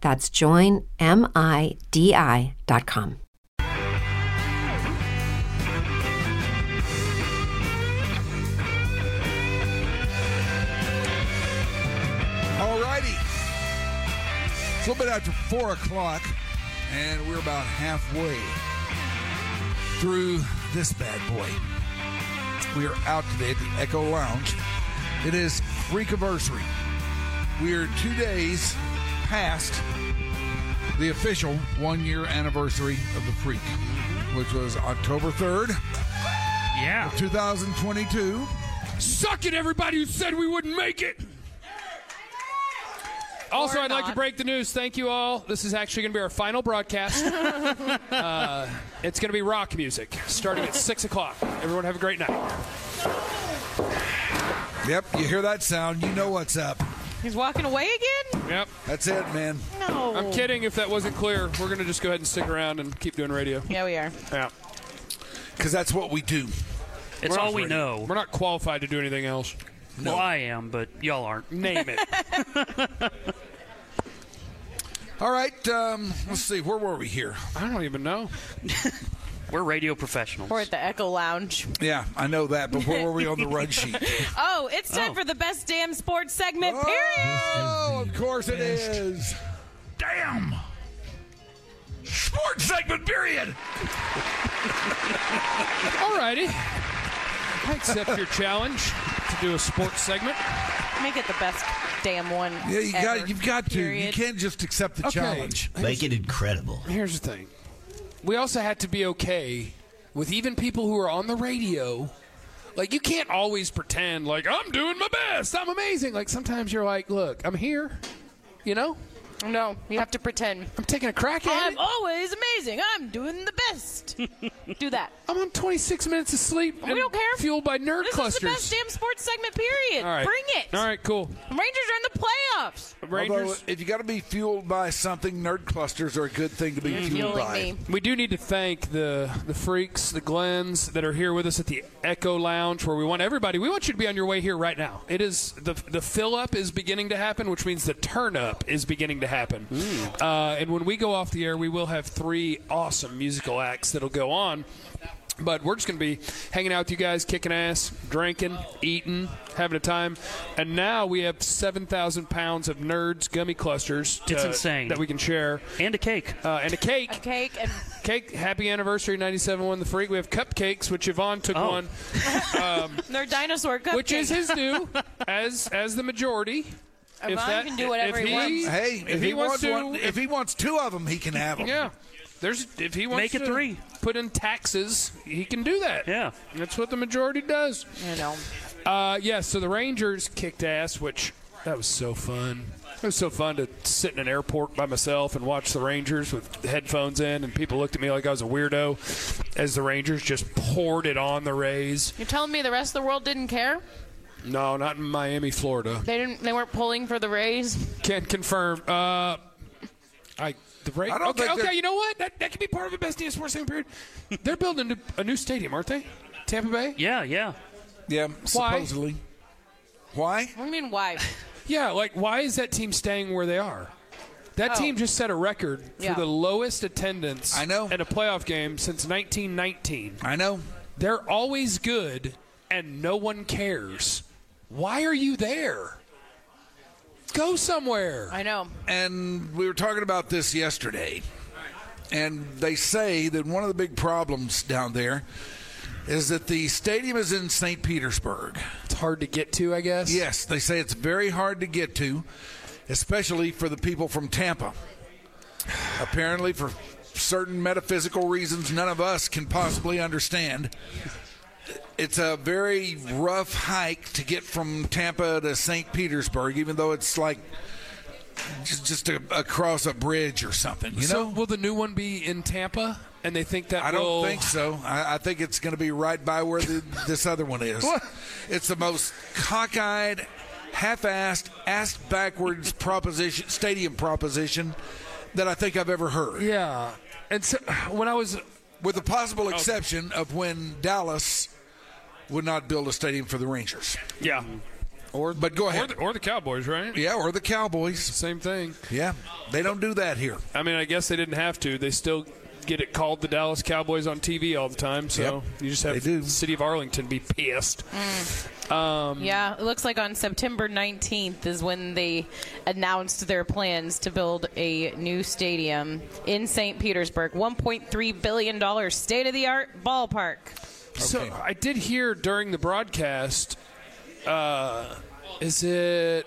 That's joinmidi.com. All righty. It's a little bit after 4 o'clock, and we're about halfway through this bad boy. We are out today at the Echo Lounge. It is Freakiversary. We are two days past the official one year anniversary of the Freak, which was October 3rd, Yeah. 2022. Suck it, everybody who said we wouldn't make it. Also, I'd like to break the news. Thank you all. This is actually going to be our final broadcast. uh, it's going to be rock music starting at 6 o'clock. Everyone have a great night. Yep, you hear that sound, you know what's up. He's walking away again? Yep. That's it, man. No. I'm kidding if that wasn't clear. We're going to just go ahead and stick around and keep doing radio. Yeah, we are. Yeah. Because that's what we do. It's We're all we ready. know. We're not qualified to do anything else. Well, I am, but y'all aren't. Name it. All right, um, let's see. Where were we here? I don't even know. We're radio professionals. We're at the Echo Lounge. Yeah, I know that, but where were we on the run sheet? Oh, it's time Oh. for the best damn sports segment, oh, period. Oh, of course it is. Damn. Sports segment, period. Alrighty. I accept your challenge to do a sports segment. Make it the best damn one. Yeah, you ever, got. You've got to. You can't just accept the Okay. challenge. Make it incredible. Here's the thing. We also had to be okay with even people who are on the radio. Like you can't always pretend like I'm doing my best. I'm amazing. Like sometimes you're like, look, I'm here. You know? No, you have to pretend. I'm taking a crack at it. I'm always amazing. I'm doing the best. Do that. I'm on 26 minutes of sleep. We and don't care. Fueled by nerd This clusters. is the best damn sports segment, period. All right. Bring it. All right, cool. Rangers are in the playoffs. Rangers. Although, if you got to be fueled by something, nerd clusters are a good thing to be You're fueled fueling by. me. We do need to thank the the freaks, the Glens that are here with us at the Echo Lounge, where we want everybody. We want you to be on your way here right now. It is the the fill up is beginning to happen, which means the turn up is beginning to happen. Uh, and when we go off the air, we will have three awesome musical acts that'll go on. But we're just going to be hanging out with you guys, kicking ass, drinking, eating, having a time. And now we have 7,000 pounds of Nerds gummy clusters It's uh, insane. that we can share. And a cake. Uh, and a cake. A cake and Cake, happy anniversary, 97 won the freak. We have cupcakes, which Yvonne took Oh. one, they're dinosaur cupcakes. which is his due, as as the majority. Yvonne can do whatever if he wants. Hey, if, he, wants, one, if he wants two of them, he can have them. yeah, there's if he wants Make it to three. put in taxes, he can do that. Yeah. that's what the majority does. You know. Uh, yeah, so the Rangers kicked ass, which that was so fun. It was so fun to sit in an airport by myself and watch the Rangers with headphones in, and people looked at me like I was a weirdo as the Rangers just poured it on the Rays. You're telling me the rest of the world didn't care? No, not in Miami, Florida. They didn't. They weren't pulling for the Rays. Can't confirm. Uh, I The Ra- I don't okay, think okay. You know what? That, that could be part of the best team sports time period. They're building a new, a new stadium, aren't they? Tampa Bay. Yeah, yeah. Yeah, supposedly. Why? What do you mean, why? Yeah, like why is that team staying where they are? That Oh. team just set a record Yeah. for the lowest attendance I know. in a playoff game since 1919. I know. They're always good and no one cares. Why are you there? Go somewhere. I know. And we were talking about this yesterday. And they say that one of the big problems down there is that the stadium is in St. Petersburg. It's hard to get to, I guess. Yes, they say it's very hard to get to, especially for the people from Tampa. Apparently, for certain metaphysical reasons none of us can possibly understand. It's a very rough hike to get from Tampa to St. Petersburg, even though it's like just, just a, across a bridge or something. You so know, will the new one be in Tampa? And they think that I don't will- think so. I, I think it's going to be right by where the, this other one is. It's the most cockeyed, half-assed, ass backwards proposition, stadium proposition that I think I've ever heard. Yeah. And so when I was With the possible exception of when Dallas would not build a stadium for the Rangers. yeah, or But go or ahead. the, or the Cowboys, right? Yeah, or the Cowboys. Same thing. Yeah, they don't do that here. I mean, I guess they didn't have to. They still get it called the Dallas Cowboys on TV all the time. So Yep, you just have they do. the city of Arlington be pissed. Um, Yeah, it looks like on September 19th is when they announced their plans to build a new stadium in St. Petersburg. $1.3 billion state of the art ballpark. So I did hear during the broadcast. Uh, is it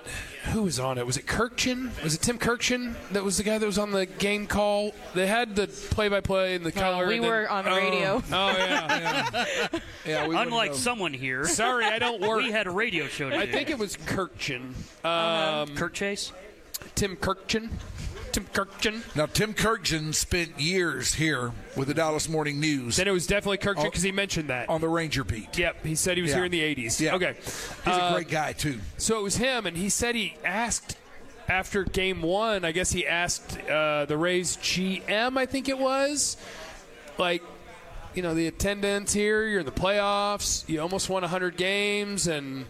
who was on it? Was it Kurkjian? Was it Tim Kurkjian that was the guy that was on the game call? They had the play-by-play and the color. we and then- were on the Oh, radio. Oh yeah. Yeah, we Unlike someone here, Sorry, I don't work. we had a radio show today. I think it was Kurkjian. Uh-huh. Um, Kurt Chase. Tim Kurkjian. Tim Kurkjian. Now, Tim Kurkjian spent years here with the Dallas Morning News Then it was definitely Kurkjian Oh, because he mentioned that. on the Ranger beat. Yep, he said he was Yeah. here in the 80s. Yeah. Okay. He's Uh, a great guy, too. So it was him, and he said he asked after game one, I guess he asked uh, the Rays GM, I think it was, like, you know, the attendance here, you're in the playoffs, you almost won 100 games, and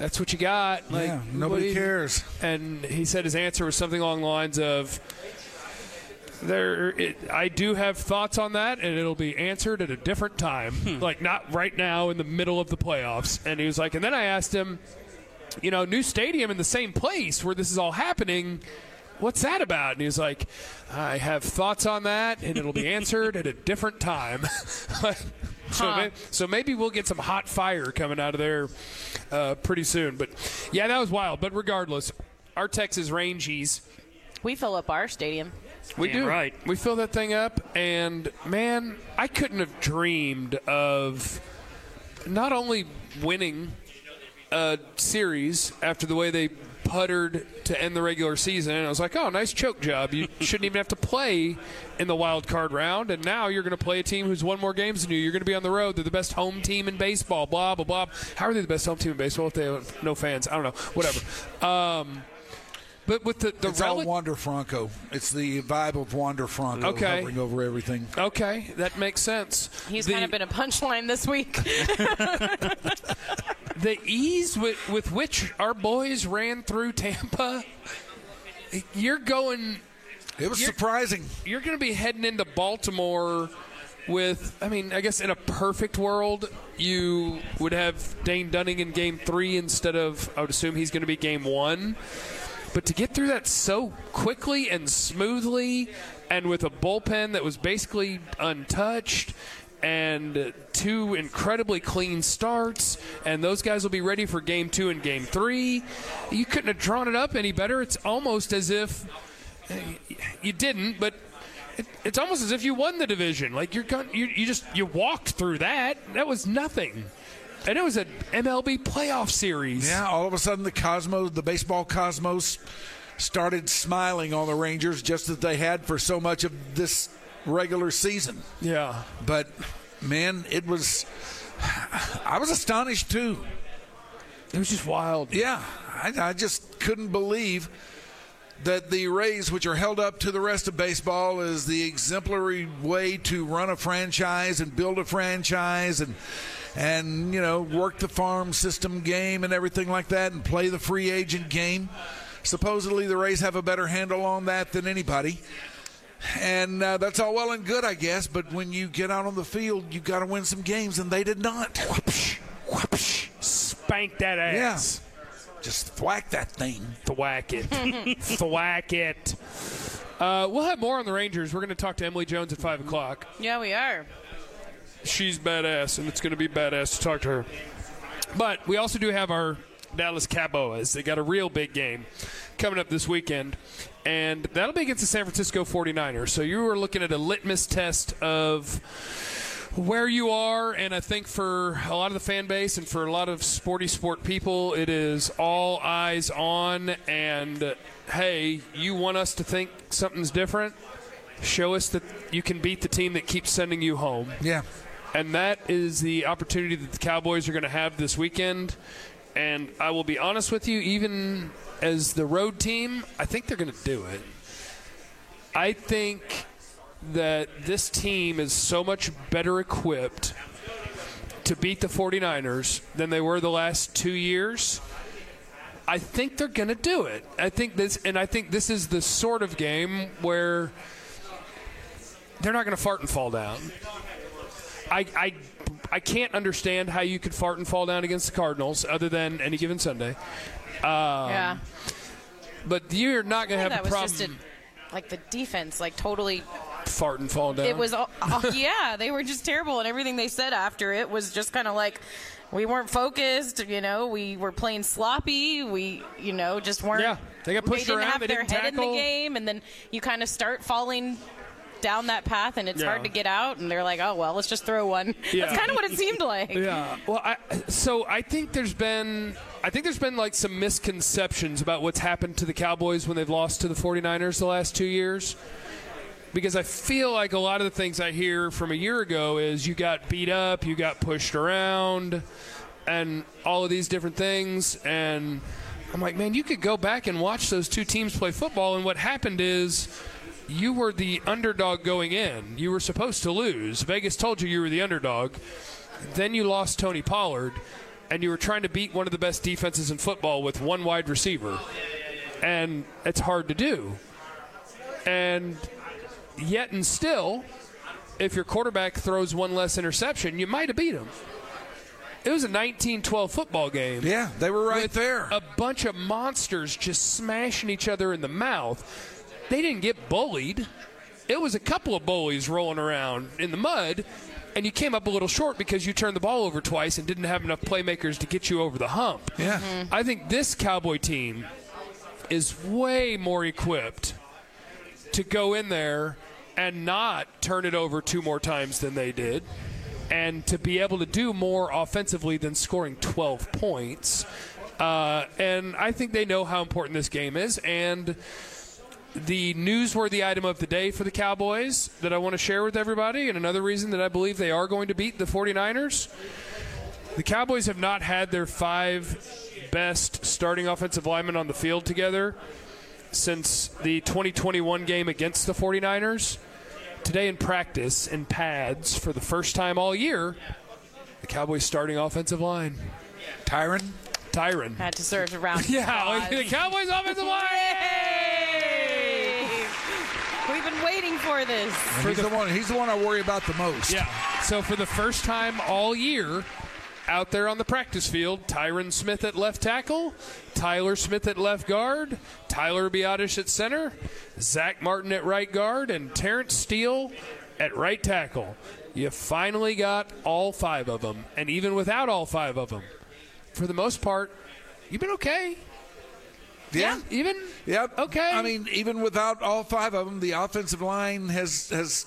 that's what you got. Like, yeah, nobody cares. And he said his answer was something along the lines of, there, it, I do have thoughts on that, and it'll be answered at a different time, hmm. like not right now in the middle of the playoffs. And he was like, and then I asked him, you know, new stadium in the same place where this is all happening. What's that about? And he was like, I have thoughts on that, and it'll be answered at a different time. so, Huh. may- so maybe we'll get some hot fire coming out of there uh, pretty soon. But yeah, that was wild. But regardless, our Texas Rangies, We fill up our stadium. we Damn do. right. We fill that thing up, and man, I couldn't have dreamed of not only winning a series after the way they puttered to end the regular season. And I was like, oh, nice choke job. You shouldn't even have to play in the wild card round. And now you're going to play a team who's won more games than you. You're going to be on the road. They're the best home team in baseball. Blah blah blah. How are they the best home team in baseball if they have no fans? I don't know. Whatever. Um, but with the the It's all rel- Wander Franco. It's the vibe of Wander Franco Okay. hovering over everything. Okay, that makes sense. He's The- kind of been a punchline this week. the ease with, with which our boys ran through Tampa. You're going. It was You're- surprising. You're going to be heading into Baltimore with. I mean, I guess in a perfect world, you would have Dane Dunning in Game Three instead of. I would assume he's going to be Game One. But to get through that so quickly and smoothly, and with a bullpen that was basically untouched, and two incredibly clean starts, and those guys will be ready for game two and game three. You couldn't have drawn it up any better. It's almost as if you didn't, but it, it's almost as if you won the division. Like you're you, you just you walked through that. That was nothing, and it was an MLB playoff series. Yeah, all of a sudden the Cosmos, the baseball Cosmos, started smiling on the Rangers just as they had for so much of this regular season. yeah. But man, it was. I was astonished too. It was just wild. Yeah, I, I just couldn't believe that the Rays, which are held up to the rest of baseball as the exemplary way to run a franchise and build a franchise and and you know work the farm system game and everything like that and play the free agent game. Supposedly, the Rays have a better handle on that than anybody. And uh, that's all well and good, I guess. But when you get out on the field, you got to win some games, and they did not. Whoopsh, whoopsh. Spank that ass. Yeah. Just thwack that thing. Thwack it. Thwack it. Uh, we'll have more on the Rangers. We're going to talk to Emily Jones at 5 o'clock. Yeah, we are. She's badass, and it's going to be badass to talk to her. But we also do have our Dallas Cowboys. They got a real big game coming up this weekend, and that'll be against the San Francisco 49ers. So you are looking at a litmus test of where you are, and I think for a lot of the fan base and for a lot of sporty sport people, it is all eyes on. And hey, you want us to think something's different? Show us that you can beat the team that keeps sending you home. Yeah. And that is the opportunity that the Cowboys are going to have this weekend. And I will be honest with you, even as the road team, I think they're going to do it. I think that this team is so much better equipped to beat the 49ers than they were the last two years. I think they're going to do it. I think this, and I think this is the sort of game where they're not going to fart and fall down. I, I, I can't understand how you could fart and fall down against the Cardinals other than any given Sunday. Um, yeah. But you're not going to have a problem just a, like the defense, like totally. fart and fall down. It was, all, oh, yeah, they were just terrible, and everything they said after it was just kind of like. We weren't focused, you know. We were playing sloppy. We, you know, just weren't. Yeah, they got pushed They didn't around, have they their didn't head in the game, and then you kind of start falling down that path, and it's Yeah. hard to get out. And they're like, "Oh well, let's just throw one." Yeah. That's kind of what it seemed like. Yeah. Well, I, so I think there's been I think there's been like some misconceptions about what's happened to the Cowboys when they've lost to the 49ers the last 2 years. Because I feel like a lot of the things I hear from a year ago is you got beat up, you got pushed around, and all of these different things and I'm like, man, you could go back and watch those two teams play football and what happened is you were the underdog going in. You were supposed to lose. Vegas told you you were the underdog. Then you lost Tony Pollard, and you were trying to beat one of the best defenses in football with one wide receiver. And it's hard to do. And yet, and still, if your quarterback throws one less interception, you might have beat him. It was a 19 12 football game. Yeah, they were right there. A bunch of monsters just smashing each other in the mouth. They didn't get bullied. It was a couple of bullies rolling around in the mud, and you came up a little short because you turned the ball over twice and didn't have enough playmakers to get you over the hump. Yeah. I think this Cowboy team is way more equipped to go in there and not turn it over two more times than they did and to be able to do more offensively than scoring 12 points. Uh, and I think they know how important this game is. And the newsworthy item of the day for the Cowboys that I want to share with everybody, and another reason that I believe they are going to beat the 49ers the Cowboys have not had their five best starting offensive linemen on the field together since the 2021 game against the 49ers. Today in practice, in pads, for the first time all year, the Cowboys starting offensive line. Tyron? Tyron. Had to serve around. Yeah, the Cowboys offensive line. Yay! We've been waiting for this. he's the, one. He's the one I worry about the most. Yeah. So for the first time all year, out there on the practice field, Tyron Smith at left tackle, Tyler Smith at left guard, Tyler Biadasz at center, Zack Martin at right guard, and Terence Steele at right tackle. You finally got all five of them, and even without all five of them, for the most part, you've been okay. Yeah. Even Yep. Okay. I mean, even without all five of them, the offensive line has has.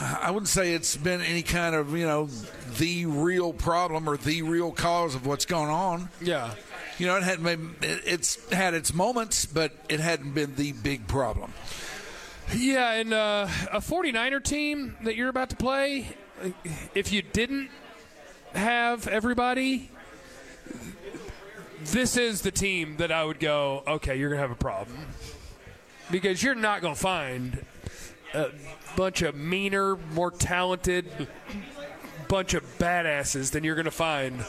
I wouldn't say it's been any kind of you know the real problem or the real cause of what's going on. yeah. You know, it had been, it's had its moments, but it hadn't been the big problem. Yeah, and uh, a 49er team that you're about to play, if you didn't have everybody, this is the team that I would go, okay, you're going to have a problem. because you're not going to find a bunch of meaner, more talented bunch of badasses than you're going to find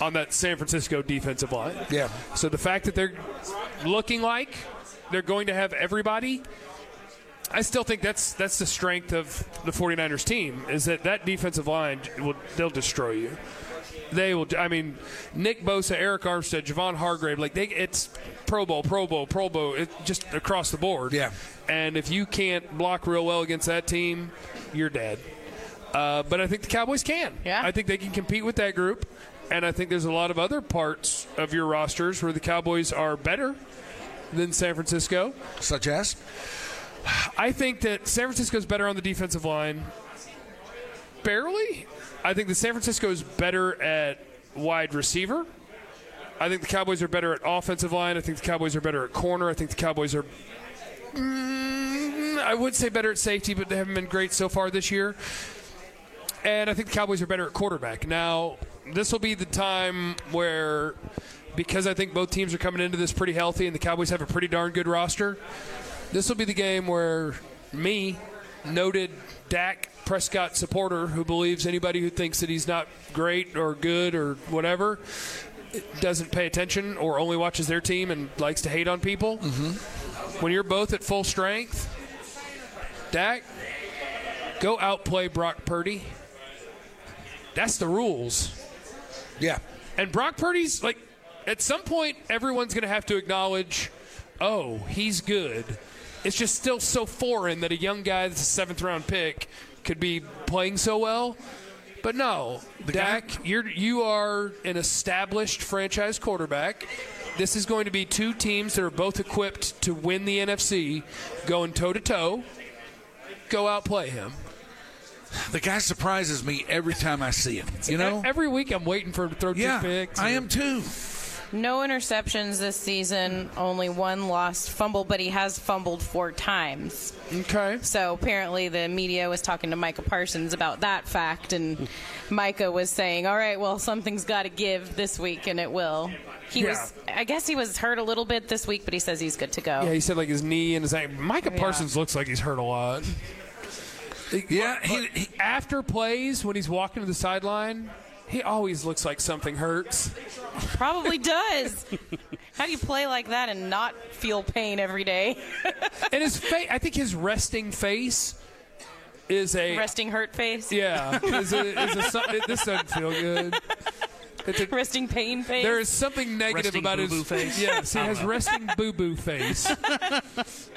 on that San Francisco defensive line. Yeah. So the fact that they're looking like they're going to have everybody I still think that's that's the strength of the 49ers team is that that defensive line will they'll destroy you. They will. I mean, Nick Bosa, Arik Armstead, Javon Hargrave, like they, it's Pro Bowl, Pro Bowl, Pro Bowl, it, just across the board. Yeah. And if you can't block real well against that team, you're dead. Uh, but I think the Cowboys can. Yeah. I think they can compete with that group, and I think there's a lot of other parts of your rosters where the Cowboys are better than San Francisco. Such as? I think that San Francisco's better on the defensive line. Barely. I think that San Francisco is better at wide receiver. I think the Cowboys are better at offensive line. I think the Cowboys are better at corner. I think the Cowboys are. Mm, I would say better at safety, but they haven't been great so far this year. And I think the Cowboys are better at quarterback. Now, this will be the time where, because I think both teams are coming into this pretty healthy and the Cowboys have a pretty darn good roster, this will be the game where me, noted Dak Prescott supporter who believes anybody who thinks that he's not great or good or whatever doesn't pay attention or only watches their team and likes to hate on people. Mm-hmm. When you're both at full strength, Dak, go outplay Brock Purdy. That's the rules. Yeah. And Brock Purdy's like, at some point, everyone's going to have to acknowledge, oh, he's good. It's just still so foreign that a young guy that's a seventh round pick could be playing so well. But no, Dak, you're you are an established franchise quarterback. This is going to be two teams that are both equipped to win the NFC, going toe to toe. Go outplay him. The guy surprises me every time I see him. You know? every week I'm waiting for him to throw yeah, two picks. I am too. No interceptions this season, only one lost fumble, but he has fumbled four times. Okay. So apparently the media was talking to Micah Parsons about that fact, and Micah was saying, "All right, well, something's got to give this week, and it will." He Yeah. was, I guess, he was hurt a little bit this week, but he says he's good to go. Yeah, he said like his knee and his ankle. Micah Yeah. Parsons looks like he's hurt a lot. Yeah, he, he, After plays, when he's walking to the sideline, he always looks like something hurts. Probably does. How do you play like that and not feel pain every day? And his face, I think his resting face is a Resting hurt face. yeah. Is a, is a, so- this doesn't feel good. It's a, Resting pain face. there is something negative Resting about his boo-boo face? Yes, he has resting boo boo face.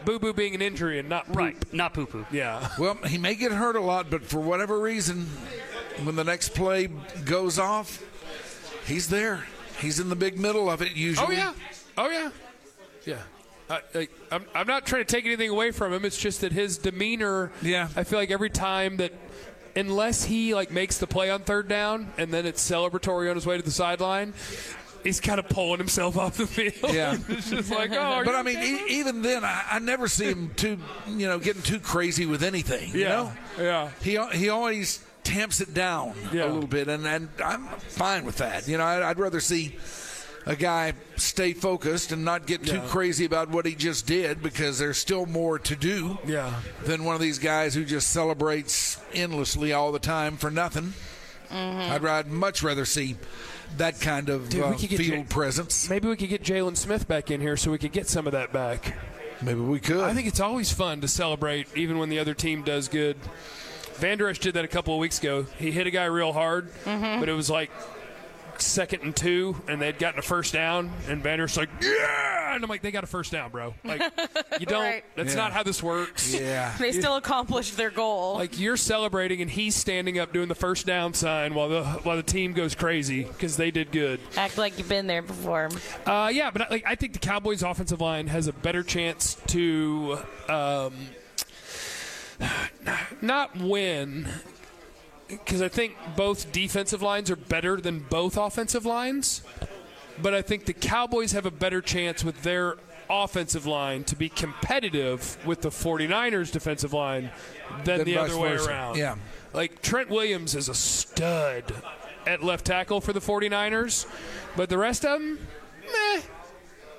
boo boo being an injury and not poop. Right, not poo poo. Yeah. well, he may get hurt a lot, but for whatever reason, when the next play goes off, he's there. He's in the big middle of it oh, usually. Oh yeah. Oh yeah. Yeah. I, I, I'm, I'm not trying to take anything away from him. It's just that his demeanor. Yeah. I feel like every time that, unless he like makes the play on third down and then it's celebratory on his way to the sideline, he's kind of pulling himself off the field. Yeah. it's just like, oh. are But you I mean, okay, e- even then, I, I never see him too, you know, getting too crazy with anything. You Yeah. know? Yeah. He he always tamps it down Yeah. a little bit, and, and I'm fine with that. You know, I'd, I'd rather see a guy stay focused and not get too Yeah. crazy about what he just did because there's still more to do Yeah. than one of these guys who just celebrates endlessly all the time for nothing. I'd, I'd much rather see that kind of Dude, uh, field J- presence. Maybe we could get Jaylon Smith back in here so we could get some of that back. Maybe we could. I think it's always fun to celebrate, even when the other team does good. Vander Esch did that a couple of weeks ago. He hit a guy real hard, but it was like second and two, and they'd gotten a first down, and Vander Esch's like, yeah! And I'm like, they got a first down, bro. Like, you don't, Right. that's Yeah. not how this works. yeah. they still accomplished their goal. Like you're celebrating and he's standing up doing the first down sign while the while the team goes crazy because they did good. Act like you've been there before. Uh, yeah, but like I think the Cowboys' offensive line has a better chance to um, not win because I think both defensive lines are better than both offensive lines. But I think the Cowboys have a better chance with their offensive line to be competitive with the 49ers defensive line than the other way versa. around. Yeah. Like Trent Williams is a stud at left tackle for the 49ers, but the rest of them.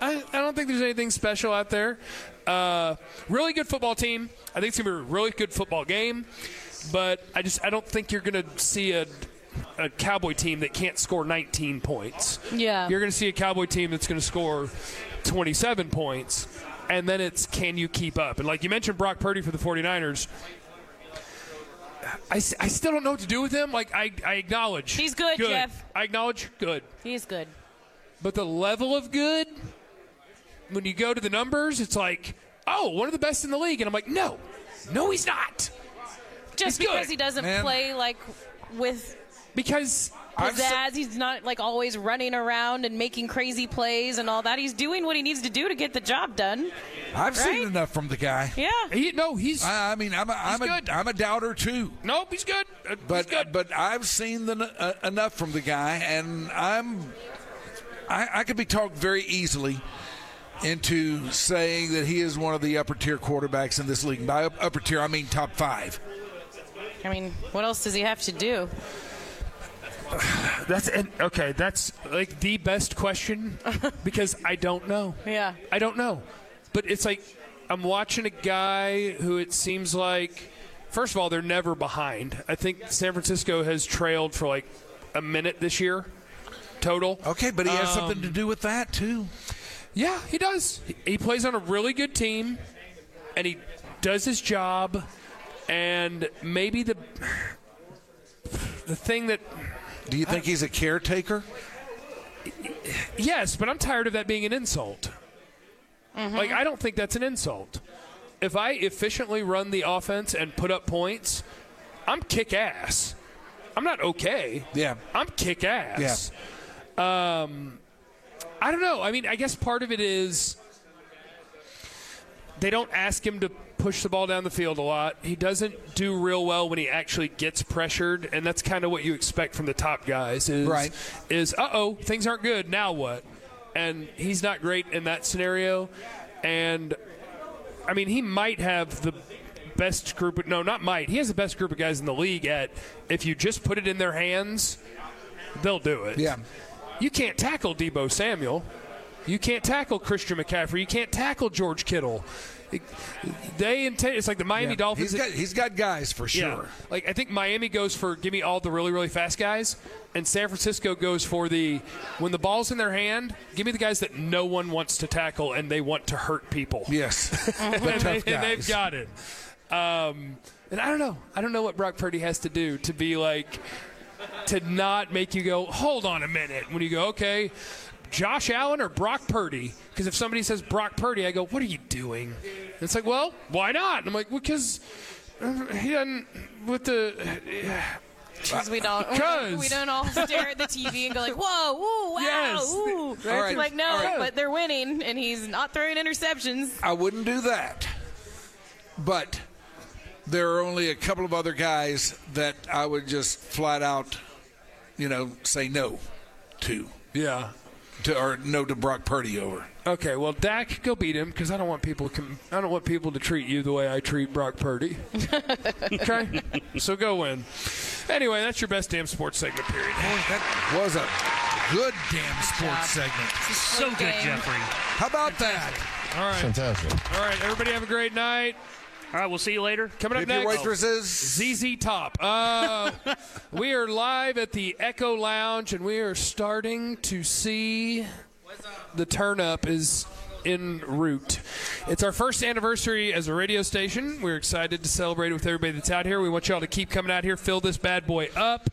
I, I don't think there's anything special out there. Uh, really good football team. I think it's gonna be a really good football game, but I just I don't think you're gonna see a a cowboy team that can't score 19 points. Yeah. You're going to see a cowboy team that's going to score 27 points, and then it's can you keep up? And like you mentioned, Brock Purdy for the 49ers. I, I still don't know what to do with him. Like I, I acknowledge He's good, Jeff. I acknowledge good. He's good. But the level of good, when you go to the numbers, it's like, oh, one of the best in the league. And I'm like, no, no, he's not. Just He's good, because he doesn't man. play like with Because I've se- pizzazz, he's not like always running around and making crazy plays and all that. He's doing what he needs to do to get the job done. I've seen enough from the guy. Yeah. he, no, he's I, I mean, I'm a, I'm a, good. I'm a doubter too. nope, he's good. Uh, But he's good. but I've seen the, uh, enough from the guy, and I'm I, I could be talked very easily into saying that he is one of the upper tier quarterbacks in this league. By upper tier, I mean top five. I mean, what else does he have to do? That's and, okay. That's like the best question because I don't know. Yeah. I don't know. But it's like I'm watching a guy who it seems like, first of all, they're never behind. I think San Francisco has trailed for like a minute this year total. Okay, but he has Um, something to do with that too. Yeah, he does. He- He plays on a really good team, and he does his job. And maybe the the thing that Do you think he's a caretaker? Yes, but I'm tired of that being an insult. Like, I don't think that's an insult. If I efficiently run the offense and put up points, I'm kick ass. I'm not okay. Yeah. I'm kick ass. Um, I don't know. I mean, I guess part of it is they don't ask him to push the ball down the field a lot. He doesn't do real well when he actually gets pressured, and that's kind of what you expect from the top guys. Is Right. is uh oh things aren't good now what? And he's not great in that scenario. And I mean, he might have the best group. Of, no, not might. He has the best group of guys in the league. At if you just put it in their hands, they'll do it. Yeah. You can't tackle Deebo Samuel. You can't tackle Christian McCaffrey. You can't tackle George Kittle. It- they intend. It's like the Miami Yeah. Dolphins. He's got he's got guys for Yeah. sure. Like I think Miami goes for give me all the really really fast guys, and San Francisco goes for the when the ball's in their hand, give me the guys that no one wants to tackle and they want to hurt people. Yes, and, they, they've got it. Um, and I don't know. I don't know what Brock Purdy has to do to be like to not make you go, hold on a minute. When you go, okay, Josh Allen or Brock Purdy? Because if somebody says Brock Purdy, I go, what are you doing? And it's like, well, why not? And I'm like, because uh, he doesn't with the. Because we don't, 'Cause- we don't all stare at the TV and go like, "Whoa, woo, wow, Yes. ooh." All right. Like no, All right. but they're winning, and he's not throwing interceptions. I wouldn't do that. But there are only a couple of other guys that I would just flat out, you know, say no to, Yeah. to or no to Brock Purdy over. Okay, well, Dak, go beat him because I don't want people. Com- I don't want people to treat you the way I treat Brock Purdy. okay, so go win. Anyway, that's your best damn sports segment. Period. That was a good damn sports segment. So good, game. Jeffrey. How about that? All right, Fantastic. all right. Everybody have a great night. All right, we'll see you later. Coming up If next, waitresses, ZZ Top. Uh, we are live at the Echo Lounge, and we are starting to see the turn up is en route. It's our first anniversary as a radio station. We're excited to celebrate with everybody that's out here. We want y'all to keep coming out here, fill this bad boy up.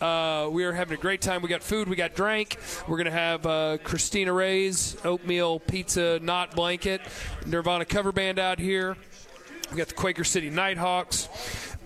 Uh, we are having a great time. We got food, we got drink. We're going to have uh, Christina Ray's oatmeal pizza, not blanket, Nirvana cover band out here. We got the Quaker City Nighthawks.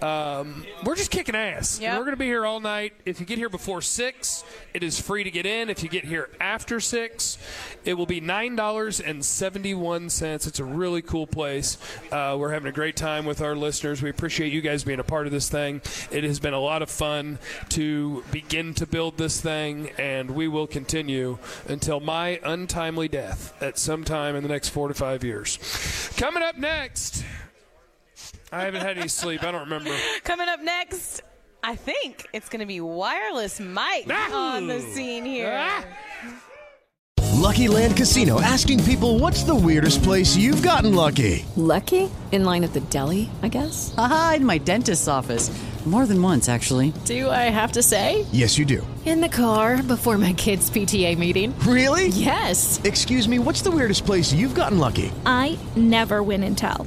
Um, we're just kicking ass. Yep. We're going to be here all night. If you get here before six, it is free to get in. If you get here after six, it will be nine dollars and seventy-one cents. It's a really cool place. Uh, we're having a great time with our listeners. We appreciate you guys being a part of this thing. It has been a lot of fun to begin to build this thing, and we will continue until my untimely death at some time in the next four to five years. Coming up next. I haven't had any sleep. I don't remember. Coming up next, I think it's going to be wireless Mike Ah. on the scene here. Ah. Lucky Land Casino asking people what's the weirdest place you've gotten lucky? Lucky? In line at the deli, I guess? Aha, in my dentist's office. More than once, actually. Do I have to say? Yes, you do. In the car before my kids' PTA meeting. Really? Yes. Excuse me, what's the weirdest place you've gotten lucky? I never win and tell.